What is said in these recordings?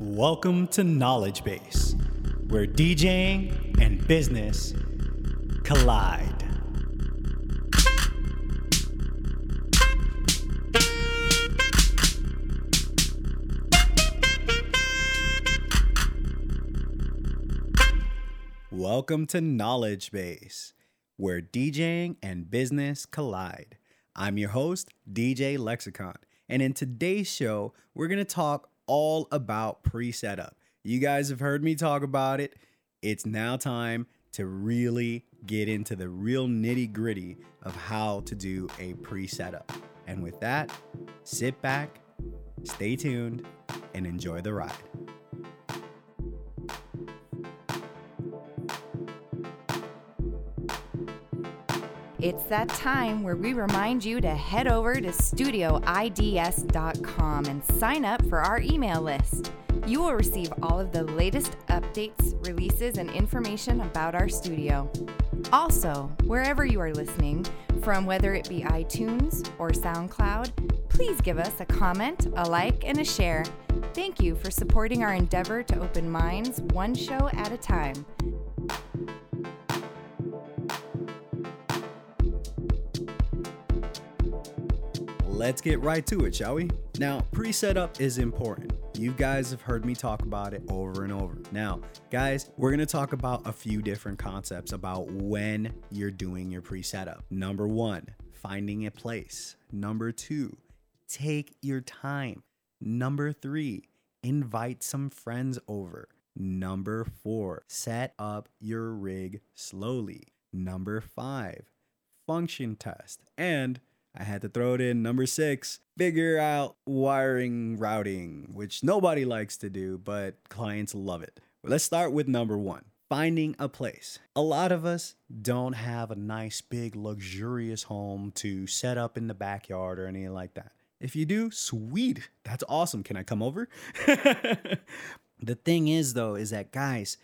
Welcome to KnowleDJ Base, where DJing and business collide. Welcome to KnowleDJ Base, where DJing and business collide. I'm your host, DJ Lexicon, and in today's show, we're going to talk all about pre setup. You guys have heard me talk about it. It's now time to really get into the real nitty gritty of how to do a pre setup. And with that, sit back, stay tuned, and enjoy the ride. It's that time where we remind you to head over to studioids.com and sign up for our email list. You will receive all of the latest updates, releases, and information about our studio. Also, wherever you are listening, from whether it be iTunes or SoundCloud, please give us a comment, a like, and a share. Thank you for supporting our endeavor to open minds one show at a time. Let's get right to it, shall we? Now, pre setup is important. You guys have heard me talk about it over and over. Now, guys, we're gonna talk about a few different concepts about when you're doing your pre setup. Number one, finding a place. Number two, take your time. Number three, invite some friends over. Number four, set up your rig slowly. Number five, function test. And I had to throw it in number six, figure out wiring routing, which nobody likes to do, but clients love it. Let's start with number one finding a place. A lot of us don't have a nice, big, luxurious home to set up in the backyard or anything like that. If you do, sweet. That's awesome. Can I come over? the thing is, though, is that guys,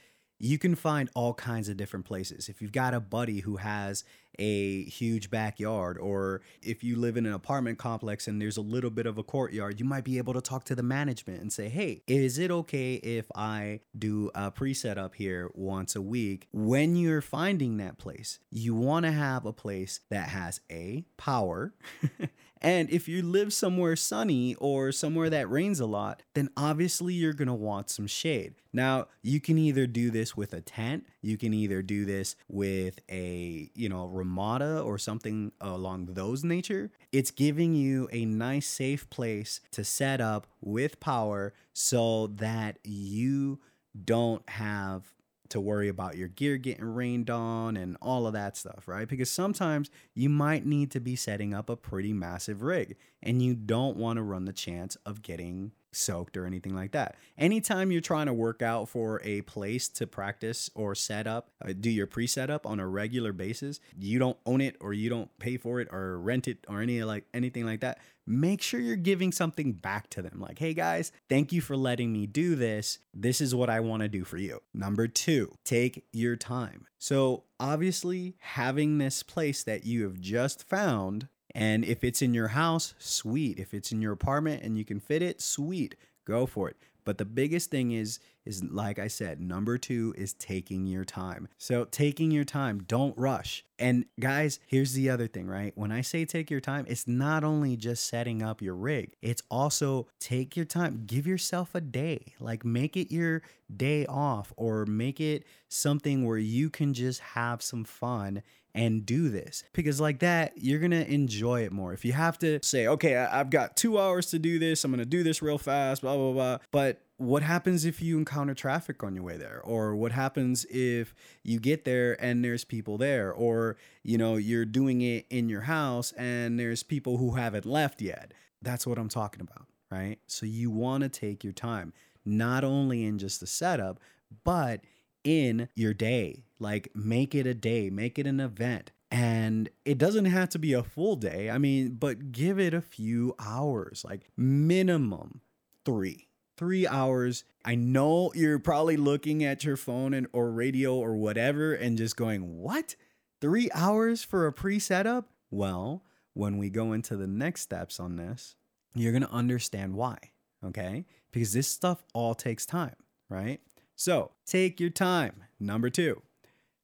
you can find all kinds of different places. If you've got a buddy who has a huge backyard, or if you live in an apartment complex and there's a little bit of a courtyard, you might be able to talk to the management and say, Hey, is it okay if I do a pre setup here once a week? When you're finding that place, you want to have a place that has a power. And if you live somewhere sunny or somewhere that rains a lot, then obviously you're gonna want some shade. Now, you can either do this with a tent, you can either do this with a, you know, Ramada or something along those nature. It's giving you a nice safe place to set up with power so that you don't have to worry about your gear getting rained on and all of that stuff, right? Because sometimes you might need to be setting up a pretty massive rig and you don't want to run the chance of getting soaked or anything like that. Anytime you're trying to work out for a place to practice or set up, uh, do your pre setup on a regular basis, you don't own it or you don't pay for it or rent it or any like anything like that. Make sure you're giving something back to them. Like, hey guys, thank you for letting me do this. This is what I want to do for you. Number two, take your time. So, obviously, having this place that you have just found and if it's in your house, sweet. If it's in your apartment and you can fit it, sweet. Go for it. But the biggest thing is is like I said, number 2 is taking your time. So taking your time, don't rush. And guys, here's the other thing, right? When I say take your time, it's not only just setting up your rig. It's also take your time, give yourself a day. Like make it your day off or make it something where you can just have some fun and do this because like that you're gonna enjoy it more. If you have to say okay i've got two hours to do this i'm gonna do this real fast blah blah blah. But what happens if you encounter traffic on your way there? Or what happens if you get there and there's people there? Or you know you're doing it in your house and there's people who haven't left yet. That's what i'm talking about right? So you want to take your time not only in just the setup but in your day. Like, make it a day, make it an event. And it doesn't have to be a full day. I mean, but give it a few hours, like minimum three. Three hours. I know you're probably looking at your phone and or radio or whatever and just going, What? Three hours for a pre setup? Well, when we go into the next steps on this, you're gonna understand why. okay? Because this stuff all takes time, right? So take your time. Number two.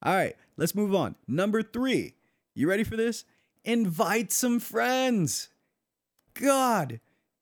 All right, let's move on. Number three. You ready for this? Invite some friends. God,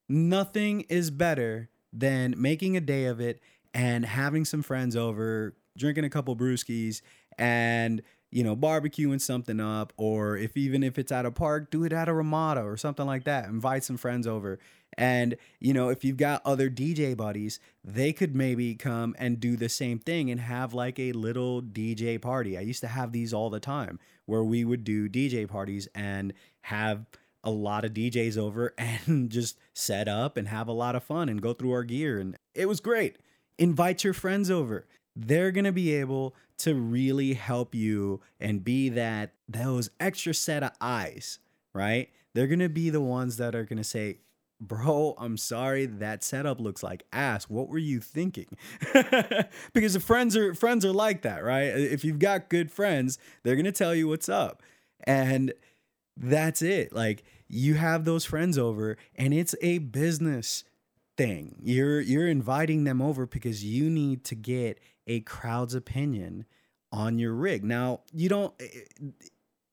nothing is better than making a day of it and having some friends over, drinking a couple brewskis, and you know, barbecuing something up, or if even if it's at a park, do it at a Ramada or something like that. Invite some friends over. And, you know, if you've got other DJ buddies, they could maybe come and do the same thing and have like a little DJ party. I used to have these all the time where we would do DJ parties and have a lot of DJs over and just set up and have a lot of fun and go through our gear. And it was great. Invite your friends over. They're going to be able to really help you and be that those extra set of eyes, right? They're going to be the ones that are going to say, bro, I'm sorry that setup looks like ass. What were you thinking? because the friends are friends are like that, right? If you've got good friends, they're to tell you what's up. And that's it. Like you have those friends over and it's a business thing. You're you're inviting them over because you need to get a crowd's opinion on your rig. Now, you don't eh, eh,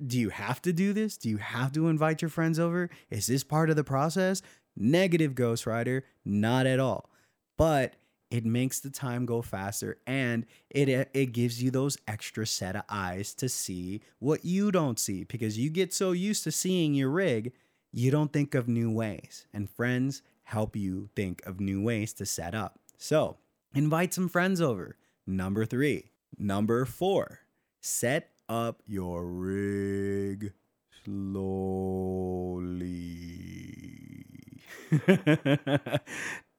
do you have to do this? Do you have to invite your friends over? Is this part of the process? Negative Ghost Rider, not at all. But it makes the time go faster and it it gives you those extra set of eyes to see what you don't see because you get so used to seeing your rig, you don't think of new ways. And friends help you think of new ways to set up. So, invite some friends over. Number 3. Number 4. Set up your rig slowly. the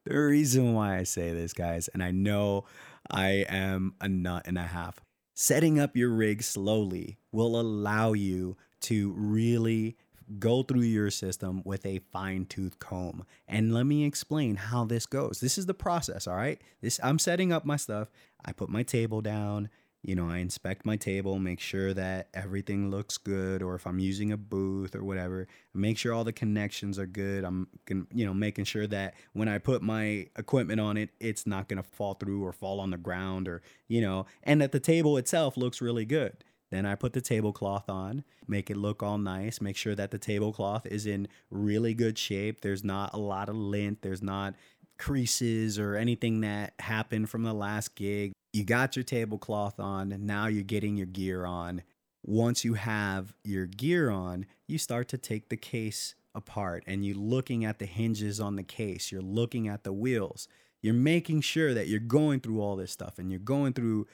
reason why I say this, guys, and I know I am a nut and a half, setting up your rig slowly will allow you to really go through your system with a fine-tooth comb. And let me explain how this goes. This is the process, all right? This I'm setting up my stuff. I put my table down, you know, I inspect my table, make sure that everything looks good, or if I'm using a booth or whatever, make sure all the connections are good. I'm, you know, making sure that when I put my equipment on it, it's not gonna fall through or fall on the ground, or you know, and that the table itself looks really good. Then I put the tablecloth on, make it look all nice, make sure that the tablecloth is in really good shape. There's not a lot of lint, there's not creases or anything that happened from the last gig you got your tablecloth on, now you're getting your gear on. Once you have your gear on, you start to take the case apart and you're looking at the hinges on the case, you're looking at the wheels, you're making sure that you're going through all this stuff and you're going through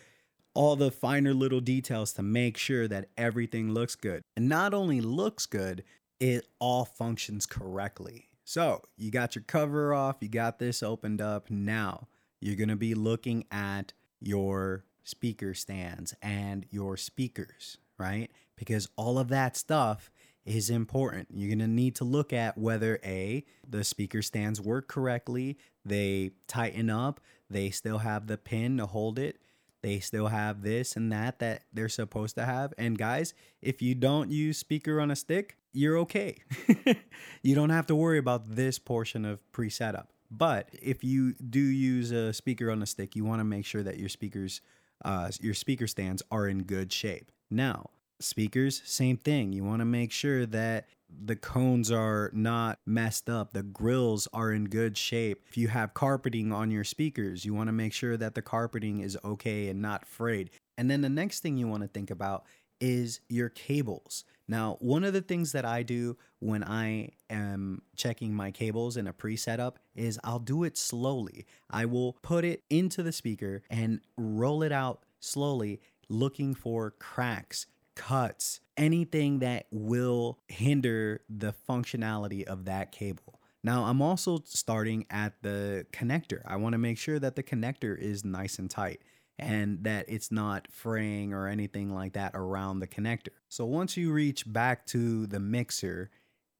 all the finer little details to make sure that everything looks good. And not only looks good, it all functions correctly. So you got your cover off, you got this opened up. Now you're gonna be looking at your speaker stands and your speakers, right? Because all of that stuff is important. You're going to need to look at whether A, the speaker stands work correctly, they tighten up, they still have the pin to hold it, they still have this and that that they're supposed to have. And guys, if you don't use speaker on a stick, you're okay. you don't have to worry about this portion of pre setup. But if you do use a speaker on a stick, you want to make sure that your speakers, uh, your speaker stands are in good shape. Now, speakers, same thing. You want to make sure that the cones are not messed up, the grills are in good shape. If you have carpeting on your speakers, you want to make sure that the carpeting is okay and not frayed. And then the next thing you want to think about is your cables. Now, one of the things that I do when I am checking my cables in a pre setup is I'll do it slowly. I will put it into the speaker and roll it out slowly, looking for cracks, cuts, anything that will hinder the functionality of that cable. Now, I'm also starting at the connector. I want to make sure that the connector is nice and tight and that it's not fraying or anything like that around the connector. So once you reach back to the mixer,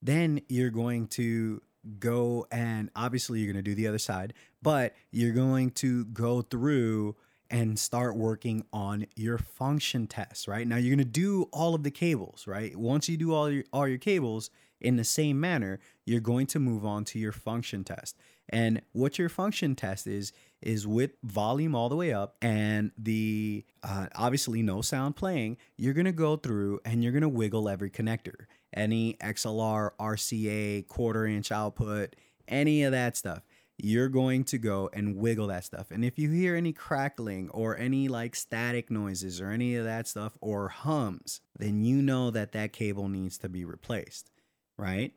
then you're going to go and obviously you're going to do the other side, but you're going to go through and start working on your function tests, right? Now you're going to do all of the cables, right? Once you do all your all your cables in the same manner, you're going to move on to your function test. And what your function test is is with volume all the way up and the uh, obviously no sound playing. You're gonna go through and you're gonna wiggle every connector, any XLR, RCA, quarter inch output, any of that stuff you're going to go and wiggle that stuff. And if you hear any crackling or any like static noises or any of that stuff or hums, then you know that that cable needs to be replaced, right?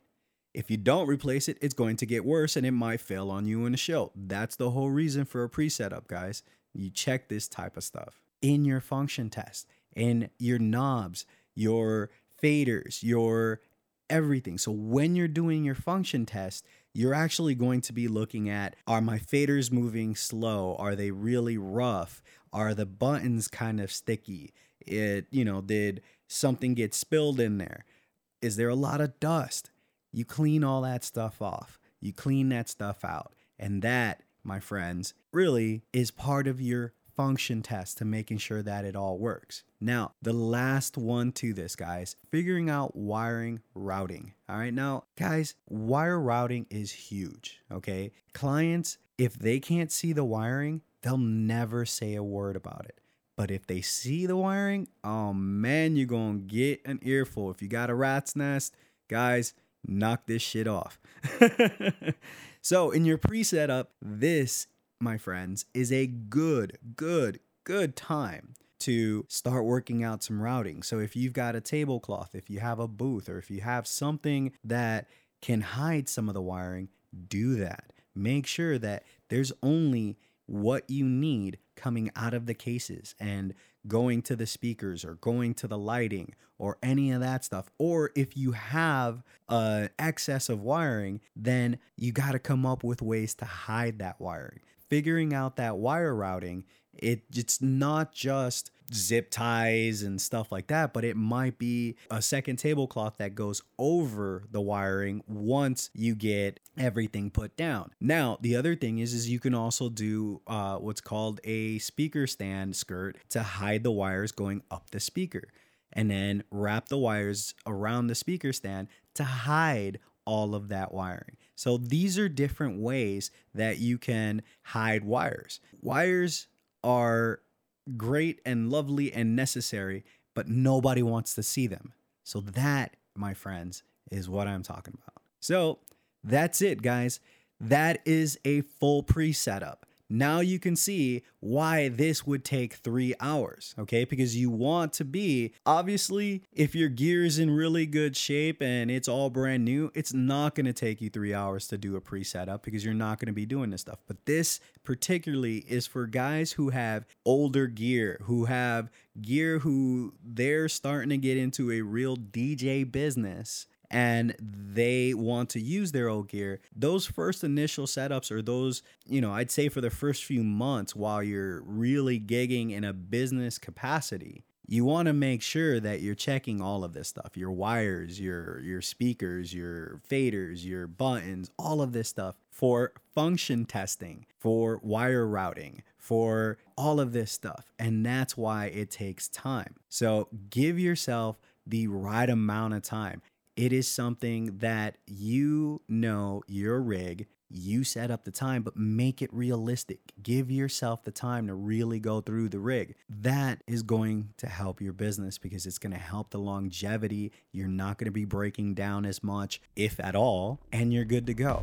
If you don't replace it, it's going to get worse and it might fail on you in the show. That's the whole reason for a pre setup, guys. You check this type of stuff in your function test, in your knobs, your faders, your everything. So when you're doing your function test, you're actually going to be looking at are my faders moving slow? Are they really rough? Are the buttons kind of sticky? It, you know, did something get spilled in there? Is there a lot of dust? You clean all that stuff off. You clean that stuff out. And that, my friends, really is part of your function test to making sure that it all works. Now, the last one to this, guys, figuring out wiring routing. All right, now, guys, wire routing is huge. Okay, clients, if they can't see the wiring, they'll never say a word about it. But if they see the wiring, oh man, you're gonna get an earful. If you got a rat's nest, guys, knock this shit off. so, in your pre setup, this my friends, is a good, good, good time to start working out some routing. So if you've got a tablecloth, if you have a booth, or if you have something that can hide some of the wiring, do that. Make sure that there's only what you need coming out of the cases and going to the speakers or going to the lighting or any of that stuff. Or if you have an excess of wiring, then you got to come up with ways to hide that wiring figuring out that wire routing, it it's not just zip ties and stuff like that, but it might be a second tablecloth that goes over the wiring once you get everything put down. Now, the other thing is, is you can also do uh, what's called a speaker stand skirt to hide the wires going up the speaker, and then wrap the wires around the speaker stand to hide all of that wiring. So these are different ways that you can hide wires. Wires are great and lovely and necessary, but nobody wants to see them. So that, my friends, is what I'm talking about. So that's it, guys. That is a full pre setup. Now you can see why this would take three hours, okay? Because you want to be, obviously, if your gear is in really good shape and it's all brand new, it's not gonna take you three hours to do a pre setup because you're not gonna be doing this stuff. But this particularly is for guys who have older gear, who have gear who they're starting to get into a real DJ business and they want to use their old gear, those first initial setups or those, you know, I'd say for the first few months while you're really gigging in a business capacity, you want to make sure that you're checking all of this stuff your wires your your speakers your faders your buttons all of this stuff for function testing for wire routing for all of this stuff and that's why it takes time. So give yourself the right amount of time it is something that you know your rig, you set up the time, but make it realistic. Give yourself the time to really go through the rig. That is going to help your business because it's going to help the longevity. You're not going to be breaking down as much, if at all, and you're good to go.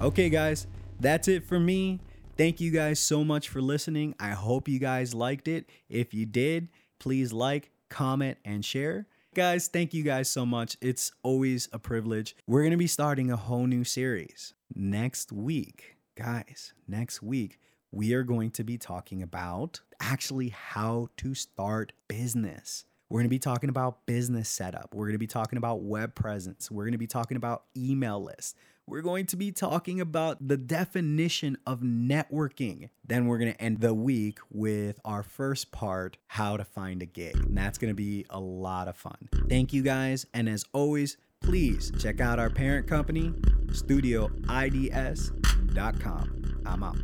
Okay, guys, that's it for me. Thank you guys so much for listening. I hope you guys liked it. If you did, please like, comment, and share. Guys, thank you guys so much. It's always a privilege. We're going to be starting a whole new series next week. Guys, next week, we are going to be talking about actually how to start business. We're going to be talking about business setup. We're going to be talking about web presence. We're going to be talking about email lists we're going to be talking about the definition of networking. Then we're going to end the week with our first part how to find a gig. And that's going to be a lot of fun. Thank you guys. And as always, please check out our parent company, studioids.com. I'm out.